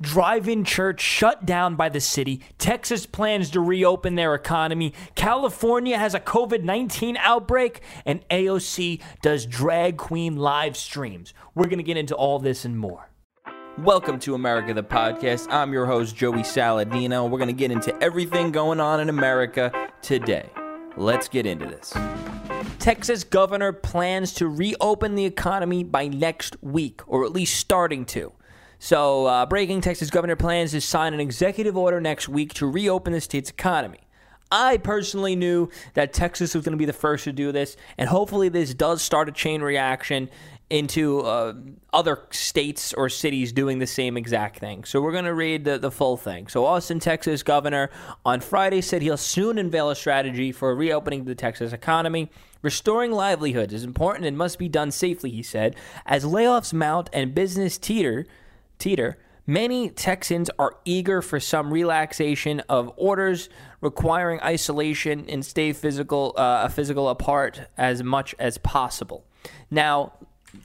drive in church shut down by the city. Texas plans to reopen their economy. California has a COVID 19 outbreak. And AOC does drag queen live streams. We're going to get into all this and more. Welcome to America the Podcast. I'm your host, Joey Saladino. We're going to get into everything going on in America today. Let's get into this. Texas governor plans to reopen the economy by next week, or at least starting to. So, uh, breaking Texas governor plans to sign an executive order next week to reopen the state's economy. I personally knew that Texas was going to be the first to do this, and hopefully, this does start a chain reaction into uh, other states or cities doing the same exact thing. So we're going to read the, the full thing. So Austin, Texas governor on Friday said he'll soon unveil a strategy for reopening the Texas economy. Restoring livelihoods is important and must be done safely, he said. As layoffs mount and business teeter, teeter, many Texans are eager for some relaxation of orders requiring isolation and stay physical, uh, physical apart as much as possible. Now,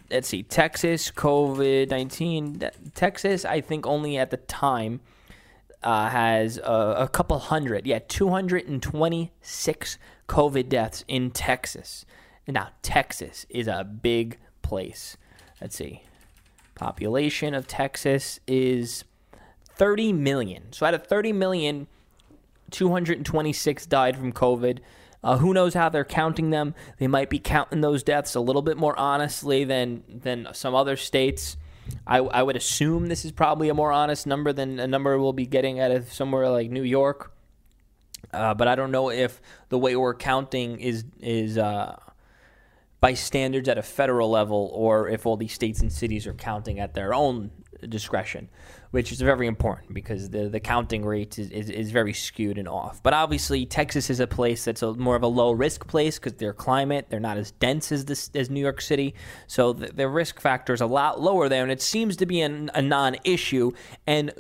let's see, Texas COVID nineteen. Texas, I think only at the time uh, has a, a couple hundred, yeah, two hundred and twenty six COVID deaths in Texas. Now, Texas is a big place. Let's see population of Texas is 30 million. So out of 30 million, 226 died from COVID. Uh, who knows how they're counting them? They might be counting those deaths a little bit more honestly than than some other states. I, I would assume this is probably a more honest number than a number we'll be getting out of somewhere like New York. Uh, but I don't know if the way we're counting is is uh, by standards at a federal level or if all these states and cities are counting at their own discretion, which is very important because the, the counting rate is, is, is very skewed and off. But obviously, Texas is a place that's a, more of a low risk place because their climate, they're not as dense as, this, as New York City. So the, risk factor is a lot lower there, and it seems to be an, a non issue and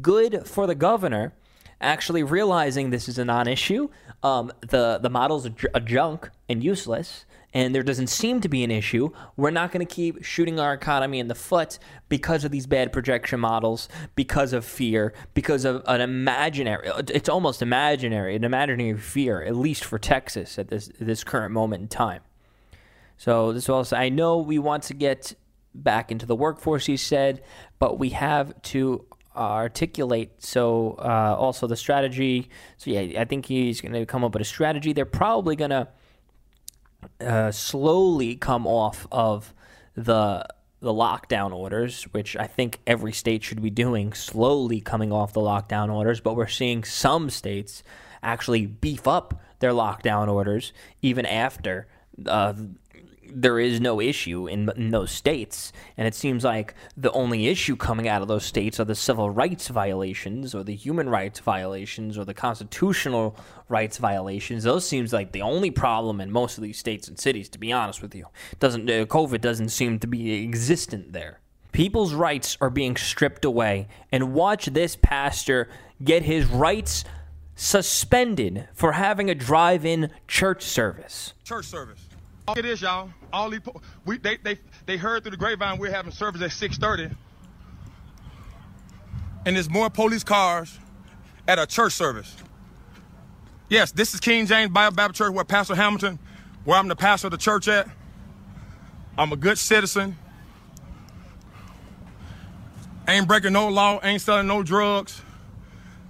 good for the governor actually realizing this is a non-issue. Um, the the model's a junk and useless, and there doesn't seem to be an issue, we're not going to keep shooting our economy in the foot because of these bad projection models, because of fear, because of an imaginary, it's almost imaginary, an imaginary fear, at least for Texas at this, this current moment in time. So this also, I know we want to get back into the workforce, he said, but we have to articulate. So uh, also the strategy. So yeah, I think he's going to come up with a strategy. They're probably going to uh, slowly come off of the the lockdown orders, which I think every state should be doing, slowly coming off the lockdown orders. But we're seeing some states actually beef up their lockdown orders even after uh, there is no issue in, in, those states. And it seems like the only issue coming out of those states are the civil rights violations or the human rights violations or the constitutional rights violations. Those seems like the only problem in most of these states and cities, to be honest with you. Doesn't uh, COVID doesn't seem to be existent there. People's rights are being stripped away. And watch this pastor get his rights suspended for having a drive-in church service. Church service. It is, y'all. All these, we, they, they, they heard through the grapevine we're having service at 6:30, and there's more police cars at a church service. Yes, this is King James Bible Baptist Church, where Pastor Hamilton, where I'm the pastor of the church at. I'm a good citizen. Ain't breaking no law, ain't selling no drugs.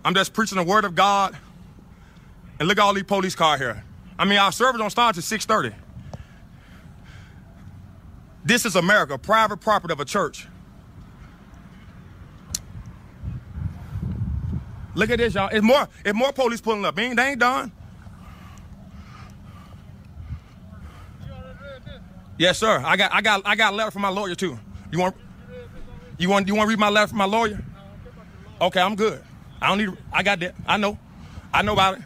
I'm just preaching the word of God. And look at all these police cars here. I mean, our service don't start until 6:30. This is America, private property of a church. Look at this, y'all. It's more, it's more police pulling up. Ain't they ain't done. Yes, sir. I got I got I got a letter from my lawyer too. You want you want you want to read my letter from my lawyer? Okay, I'm good. I don't need I got that. I know. I know about it.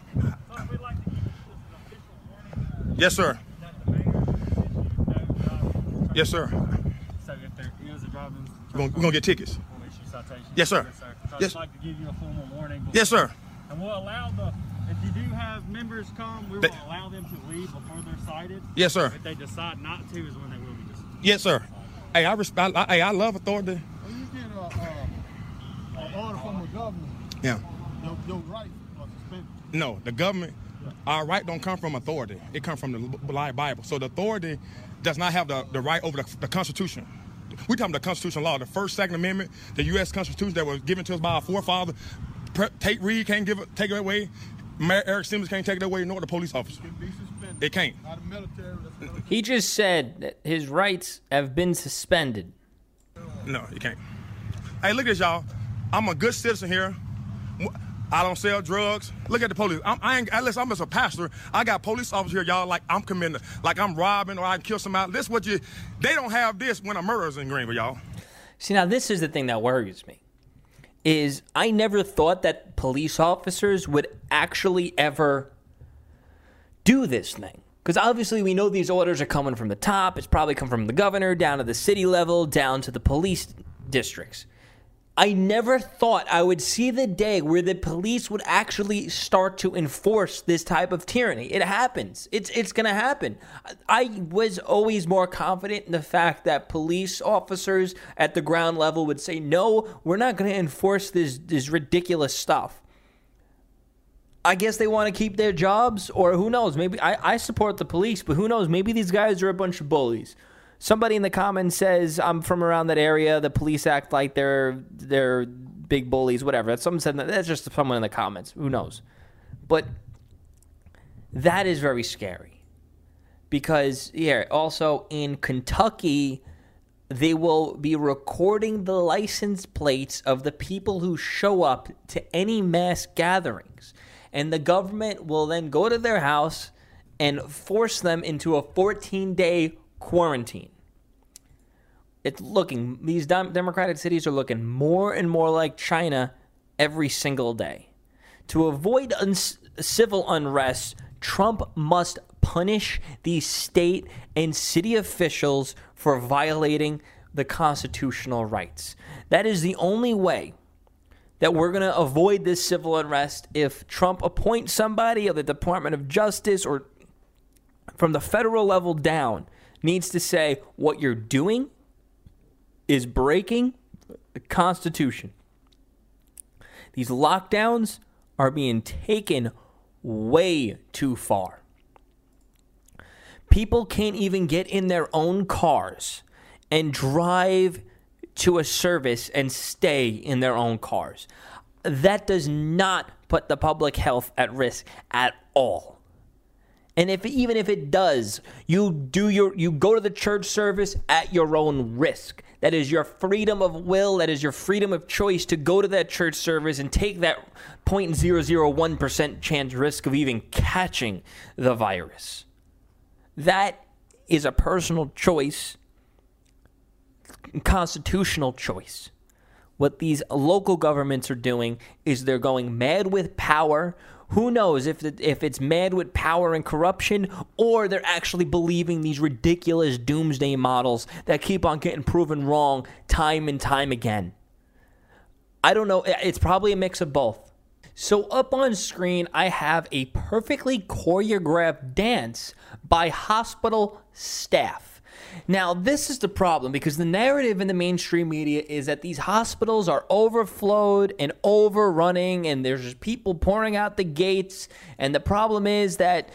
Yes, sir. Yes, sir. So if there is a driving, we're gonna, get tickets. We'll issue citations. Yes, sir. Yes, sir. So Yes. I'd like to give you a formal warning. before- Yes, sir. And we'll allow the, if you do have members come, we They- will allow them to leave before they're cited. Yes, sir. If they decide not to, is when they will be dismissed. Yes, sir. Hey, I respect. I, hey, I love authority. We just did a, uh, an order from a government, Yeah. your, your rights are suspended. No, the government, our right don't come from authority. It comes from the Bible. So the authority does not have the, the right over the, the Constitution. We talking the Constitution law, the First, Second Amendment, the U.S. Constitution that was given to us by our forefather. Pre- Tate Reeves can't give it, take it away. Mayor Errick Simmons can't take it away, nor the police officer. Can be. It can't. By the military, military. He just said that his rights have been suspended. No, you can't. Hey, look at this, y'all. I'm a good citizen here. I don't sell drugs. Look at the police. I'm, I ain't, unless I'm as a pastor, I got police officers here, y'all, like I'm committing, like I'm robbing or I can kill somebody. This what you, they don't have this when a murder's in Greenville, y'all. See, now this is the thing that worries me. Is I never thought that police officers would actually ever do this thing. Because obviously we know these orders are coming from the top. It's probably come from the governor down to the city level, down to the police districts. I never thought I would see the day where the police would actually start to enforce this type of tyranny. It happens. It's it's going to happen. I was always more confident in the fact that police officers at the ground level would say, "No, we're not going to enforce this this ridiculous stuff." I guess they want to keep their jobs, or who knows? Maybe I, I support the police, but who knows? Maybe these guys are a bunch of bullies. Somebody in the comments says I'm from around that area. The police act like they're they're big bullies, whatever. Someone said that. That's just someone in the comments. Who knows? But that is very scary because yeah. Also in Kentucky, they will be recording the license plates of the people who show up to any mass gatherings. And the government will then go to their house and force them into a 14 day quarantine. It's looking, these democratic cities are looking more and more like China every single day. To avoid uns- civil unrest, Trump must punish these state and city officials for violating the constitutional rights. That is the only way that we're going to avoid this civil unrest if Trump appoints somebody of the Department of Justice or from the federal level down needs to say what you're doing is breaking the Constitution. These lockdowns are being taken way too far. People can't even get in their own cars and drive to a service and stay in their own cars. That does not put the public health at risk at all. And if even if it does, you do your you go to the church service at your own risk. That is your freedom of will, that is your freedom of choice to go to that church service and take that 0.001% chance risk of even catching the virus. That is a personal choice, constitutional choice. What these local governments are doing is they're going mad with power. Who knows if it, if it's mad with power and corruption, or they're actually believing these ridiculous doomsday models that keep on getting proven wrong time and time again. I don't know. It's probably a mix of both. So, up on screen, I have a perfectly choreographed dance by hospital staff. Now, this is the problem because the narrative in the mainstream media is that these hospitals are overflowed and overrunning, and there's just people pouring out the gates. And the problem is that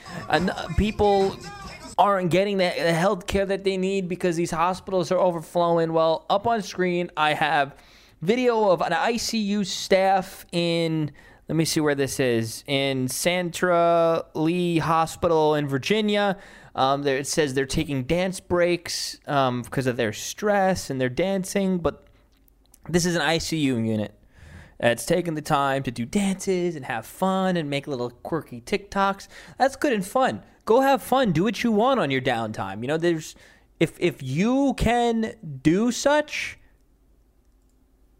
people aren't getting the, the health care that they need because these hospitals are overflowing. Well, up on screen, I have video of an ICU staff in let me see where this is in Sentara Leigh Hospital in Virginia. Um, there it says they're taking dance breaks um, because of their stress and they're dancing, but this is an ICU unit. It's taking the time to do dances and have fun and make little quirky TikToks. That's good and fun. Go have fun. Do what you want on your downtime. You know, there's if if you can do such,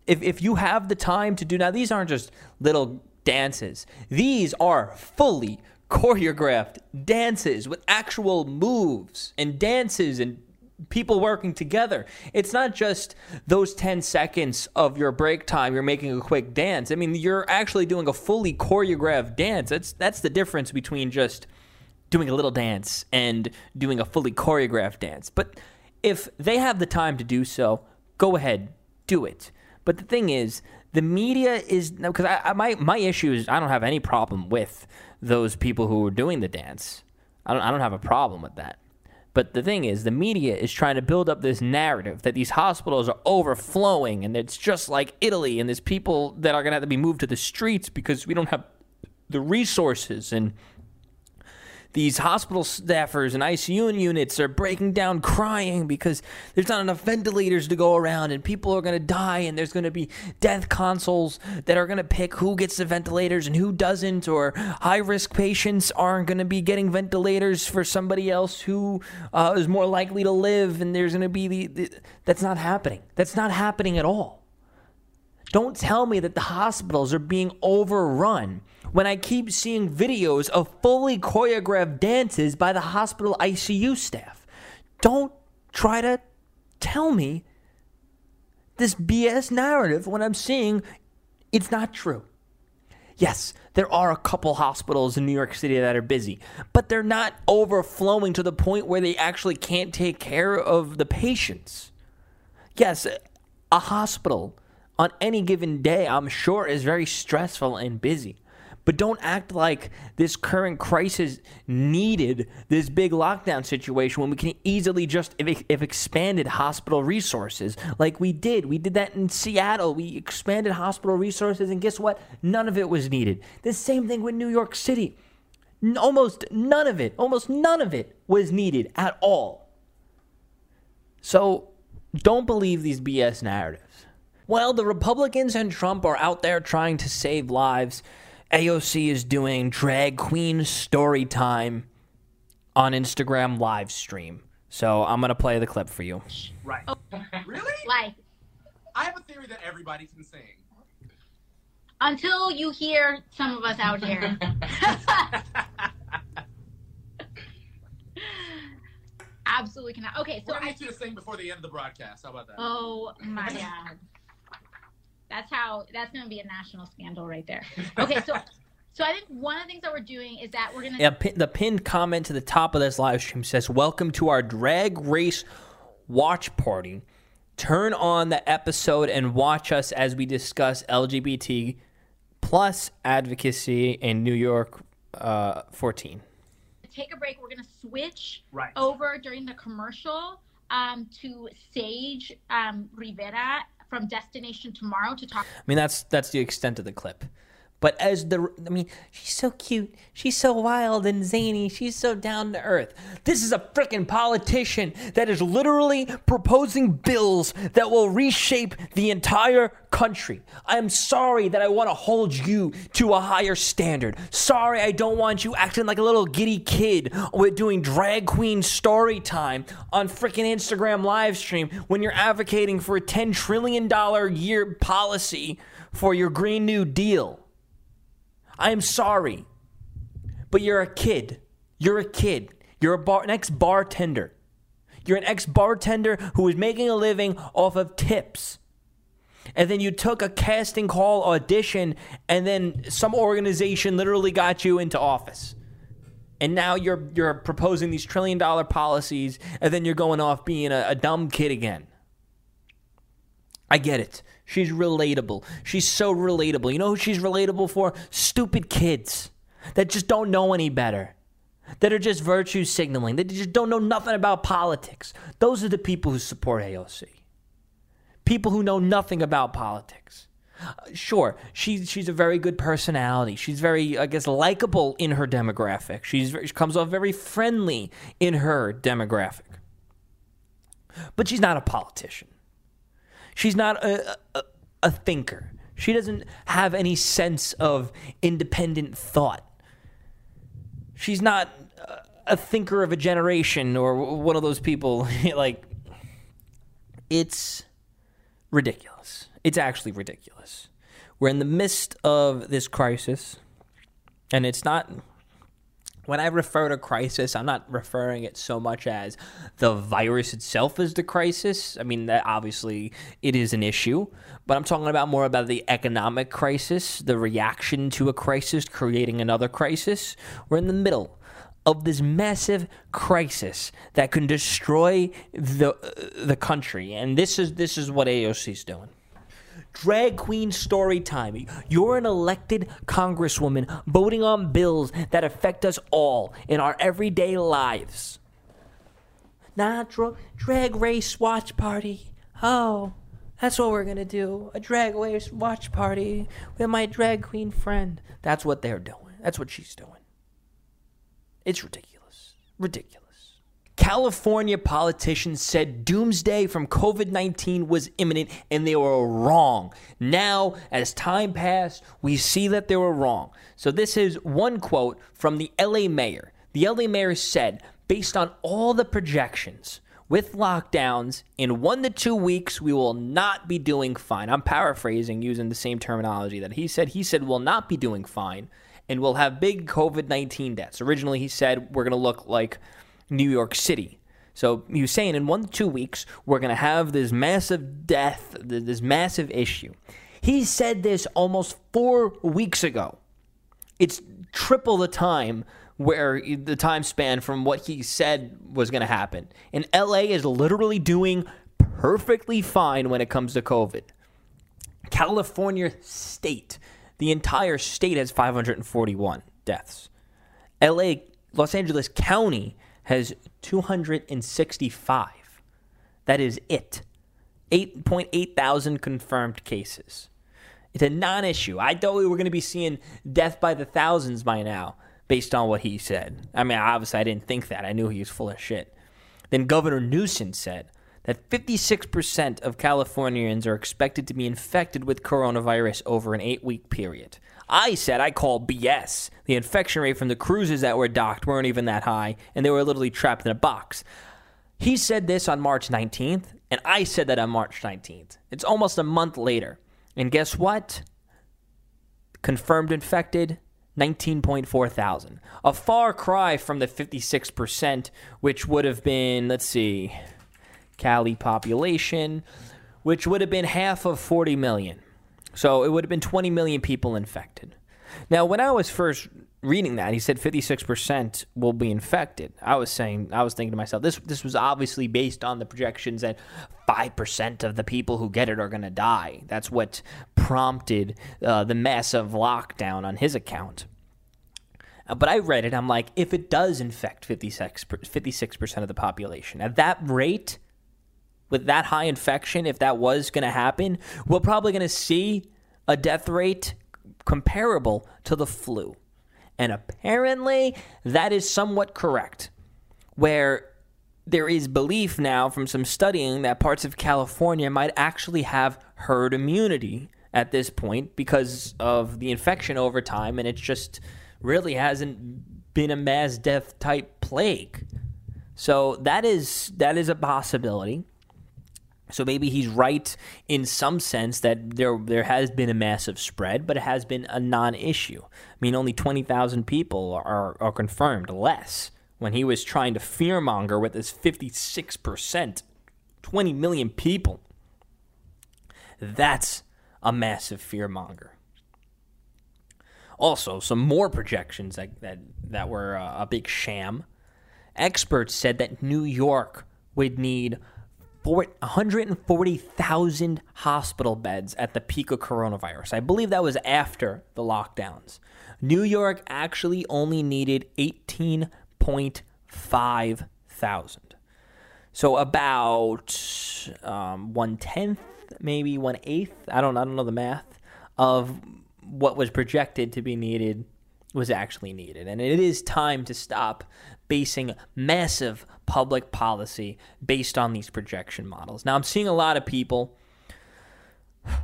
if if you have the time to do now, these aren't just little dances. These are fully choreographed dances with actual moves and dances and people working together. It's not just those 10 seconds of your break time you're making a quick dance. I mean, you're actually doing a fully choreographed dance. That's that's the difference between just doing a little dance and doing a fully choreographed dance. But if they have the time to do so, go ahead, do it. But the thing is, the media is because I, I, my my issue is I don't have any problem with those people who are doing the dance. I don't I don't have a problem with that. But the thing is, the media is trying to build up this narrative that these hospitals are overflowing and it's just like Italy and there's people that are going to have to be moved to the streets because we don't have the resources and these hospital staffers and ICU units are breaking down crying because there's not enough ventilators to go around and people are going to die and there's going to be death consoles that are going to pick who gets the ventilators and who doesn't or high risk patients aren't going to be getting ventilators for somebody else who uh, is more likely to live and there's going to be the, the that's not happening. That's not happening at all don't tell me that the hospitals are being overrun when I keep seeing videos of fully choreographed dances by the hospital ICU staff. Don't try to tell me this BS narrative when I'm seeing it's not true. Yes, there are a couple hospitals in New York City that are busy, but they're not overflowing to the point where they actually can't take care of the patients. Yes, a hospital on any given day, I'm sure, is very stressful and busy. But don't act like this current crisis needed this big lockdown situation when we can easily just if, expanded hospital resources like we did. We did that in Seattle. We expanded hospital resources, and guess what? None of it was needed. The same thing with New York City. Almost none of it, almost none of it was needed at all. So don't believe these BS narratives. Well, the Republicans and Trump are out there trying to save lives. AOC is doing drag queen story time on Instagram live stream. So I'm gonna play the clip for you. Right. Oh. Really? Like, I have a theory that everybody can sing. until you hear some of us out here. Absolutely cannot. Okay, so We're gonna I, get you to sing before the end of the broadcast. How about that? oh my god, that's how that's gonna be a national scandal right there. Okay, so so I think one of the things that we're doing is that we're gonna Yeah, pin, the pinned comment to the top of this live stream says, "Welcome to our drag race watch party. Turn on the episode and watch us as we discuss LGBT plus advocacy in New York uh, 14." take a break. We're gonna switch Right. over during the commercial um, to Sage um, Rivera from Destination Tomorrow to talk. I mean, that's that's the extent of the clip. But as the, I mean, she's so cute. She's so wild and zany. She's so down to earth. This is a freaking politician that is literally proposing bills that will reshape the entire country. I am sorry that I want to hold you to a higher standard. Sorry, I don't want you acting like a little giddy kid with doing drag queen story time on freaking Instagram live stream when you're advocating for a $10 trillion year policy for your Green New Deal. I am sorry, but you're a kid. You're a kid. You're a bar, an ex bartender. You're an ex bartender who is making a living off of tips. And then you took a casting call audition, and then some organization literally got you into office. And now you're you're proposing these trillion dollar policies, and then you're going off being a, a dumb kid again. I get it. She's relatable. She's so relatable. You know who she's relatable for? Stupid kids that just don't know any better. That are just virtue signaling. That just don't know nothing about politics. Those are the people who support AOC. People who know nothing about politics. Uh, sure, she's she's a very good personality. She's very, I guess, likable in her demographic. She's she comes off very friendly in her demographic. But she's not a politician. She's not a, a, a thinker. She doesn't have any sense of independent thought. She's not a thinker of a generation or one of those people. like, it's ridiculous. It's actually ridiculous. We're in the midst of this crisis, and it's not. When I refer to crisis, I'm not referring it so much as the virus itself is the crisis. I mean, that obviously it is an issue, but I'm talking about more about the economic crisis, the reaction to a crisis creating another crisis. We're in the middle of this massive crisis that can destroy the the country, and this is this is what AOC's doing. Drag queen story time. You're an elected congresswoman voting on bills that affect us all in our everyday lives. Nah, dra- drag race watch party. Oh, that's what we're gonna do. A drag race watch party with my drag queen friend. That's what they're doing. That's what she's doing. It's ridiculous. Ridiculous. California politicians said doomsday from COVID 19 was imminent and they were wrong. Now, as time passed, we see that they were wrong. So, this is one quote from the LA mayor. The LA mayor said, based on all the projections, with lockdowns, in one to two weeks, we will not be doing fine. I'm paraphrasing using the same terminology that he said. He said, we'll not be doing fine and we'll have big COVID 19 deaths. Originally, he said, we're going to look like New York City. So he was saying in one to two weeks, we're going to have this massive death, this massive issue. He said this almost four weeks ago. It's triple the time where the time span from what he said was going to happen. And LA is literally doing perfectly fine when it comes to COVID. California state, the entire state has 541 deaths. LA, Los Angeles County has 265. That is it. 8.8 thousand confirmed cases. It's a non issue. I thought we were going to be seeing death by the thousands by now, based on what he said. I mean, obviously, I didn't think that. I knew he was full of shit. Then Governor Newsom said that 56% of Californians are expected to be infected with coronavirus over an eight week period. I said I call BS. The infection rate from the cruises that were docked weren't even that high, and they were literally trapped in a box. He said this on March 19th, and I said that on March 19th. It's almost a month later. And guess what? Confirmed infected, 19.4 thousand. A far cry from the 56%, which would have been, let's see, Cali population, which would have been half of 40 million. So it would have been 20 million people infected. Now, when I was first reading that, he said 56% will be infected. I was saying, I was thinking to myself, this this was obviously based on the projections that 5% of the people who get it are going to die. That's what prompted uh, the massive lockdown on his account. Uh, but I read it, I'm like, if it does infect 56, 56% of the population, at that rate, with that high infection, if that was going to happen, we're probably going to see a death rate comparable to the flu. And apparently, that is somewhat correct. Where there is belief now from some studying that parts of California might actually have herd immunity at this point because of the infection over time, and it just really hasn't been a mass death type plague. So that is that is a possibility. So maybe he's right in some sense that there there has been a massive spread, but it has been a non-issue. I mean, only twenty thousand people are are confirmed, less. When he was trying to fearmonger with his fifty six percent, twenty million people. That's a massive fearmonger. Also, some more projections that that, that were a big sham. Experts said that New York would need 140,000 hospital beds at the peak of coronavirus. I believe that was after the lockdowns. New York actually only needed 18.5 thousand. So about um, one tenth, maybe one eighth. I don't. I don't know the math of what was projected to be needed was actually needed, and it is time to stop basing massive public policy based on these projection models. Now, I'm seeing a lot of people,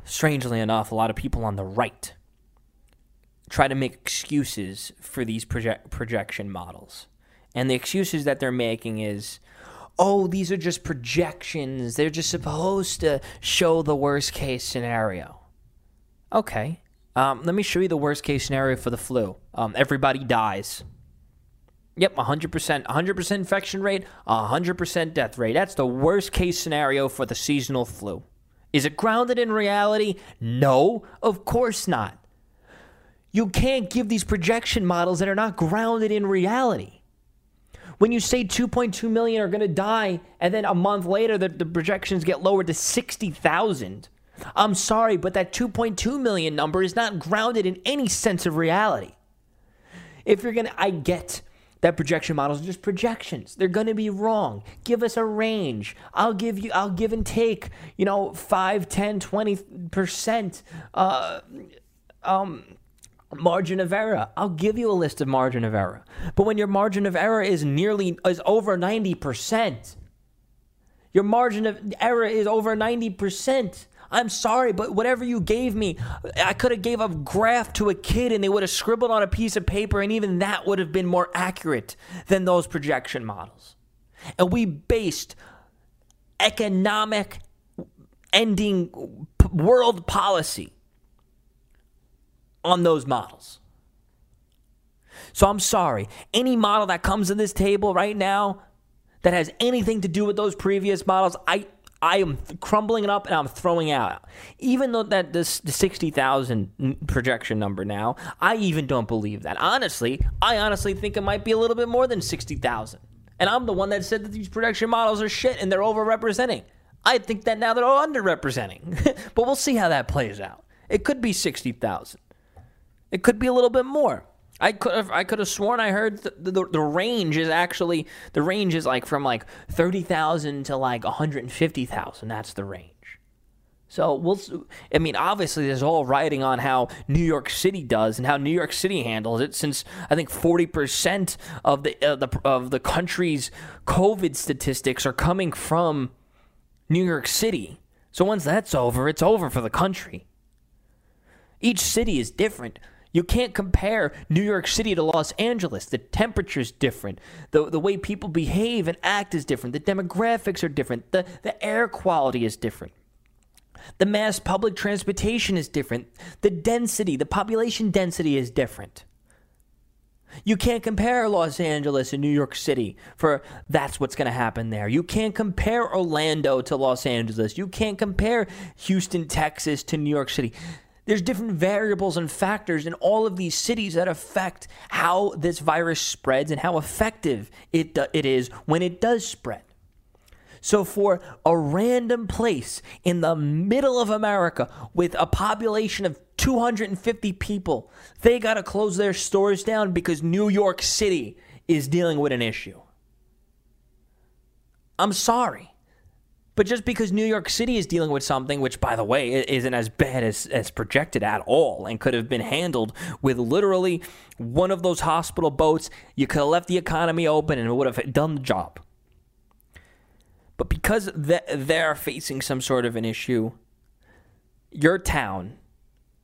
strangely enough, a lot of people on the right try to make excuses for these proje- projection models. And the excuses that they're making is, oh, these are just projections. They're just supposed to show the worst case scenario. Okay. Um, let me show you the worst case scenario for the flu. Um, everybody dies. Yep, 100%. 100% infection rate, 100% death rate. That's the worst case scenario for the seasonal flu. Is it grounded in reality? No, of course not. You can't give these projection models that are not grounded in reality. When you say 2.2 million are going to die, and then a month later the, the projections get lowered to 60,000, I'm sorry, but that 2.2 million number is not grounded in any sense of reality. If you're going to, I get that projection models are just projections. They're going to be wrong. Give us a range. I'll give you, I'll give and take, you know, 5, 10, 20%. Uh, um, margin of error. I'll give you a list of margin of error. But when your margin of error is nearly is over 90%, your margin of error is over 90%. I'm sorry, but whatever you gave me, I could have gave a graph to a kid and they would have scribbled on a piece of paper and even that would have been more accurate than those projection models. And we based economic ending world policy on those models. So I'm sorry. Any model that comes to this table right now that has anything to do with those previous models, I I am crumbling it up and I'm throwing out. Even though that this the 60,000 projection number now, I even don't believe that. Honestly, I honestly think it might be a little bit more than 60,000. And I'm the one that said that these projection models are shit and they're overrepresenting. I think that now they're underrepresenting. but we'll see how that plays out. It could be 60,000. It could be a little bit more. I could have I could have sworn I heard the, the, the range is actually the range is like from like thirty thousand to like one hundred and fifty thousand. That's the range. So we'll. I mean, obviously, there's all writing on how New York City does and how New York City handles it. Since I think forty percent of the uh, the of the country's COVID statistics are coming from New York City. So once that's over, it's over for the country. Each city is different. You can't compare New York City to Los Angeles. The temperature's different. The, the way people behave and act is different. The demographics are different. The, the air quality is different. The mass public transportation is different. The density, the population density is different. You can't compare Los Angeles and New York City for that's what's going to happen there. You can't compare Orlando to Los Angeles. You can't compare Houston, Texas to New York City. There's different variables and factors in all of these cities that affect how this virus spreads and how effective it, it is when it does spread. So, for a random place in the middle of America with a population of 250 people, they got to close their stores down because New York City is dealing with an issue. I'm sorry. But just because New York City is dealing with something, which, by the way, isn't as bad as, as projected at all and could have been handled with literally one of those hospital boats, you could have left the economy open and it would have done the job. But because they're facing some sort of an issue, your town,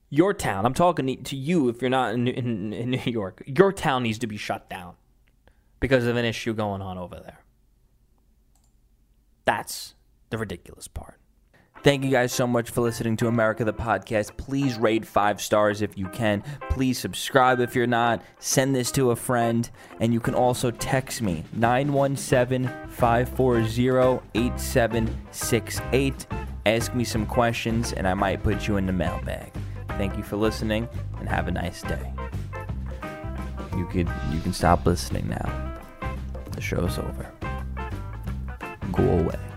your town, I'm talking to you if you're not in, in, in New York, your town needs to be shut down because of an issue going on over there. That's the ridiculous part. Thank you guys so much for listening to America the Podcast. Please rate five stars if you can. Please subscribe if you're not. Send this to a friend. And you can also text me 917 540 8768. Ask me some questions, and I might put you in the mailbag. Thank you for listening, and have a nice day. You could you can stop listening now. The show's over. Go away.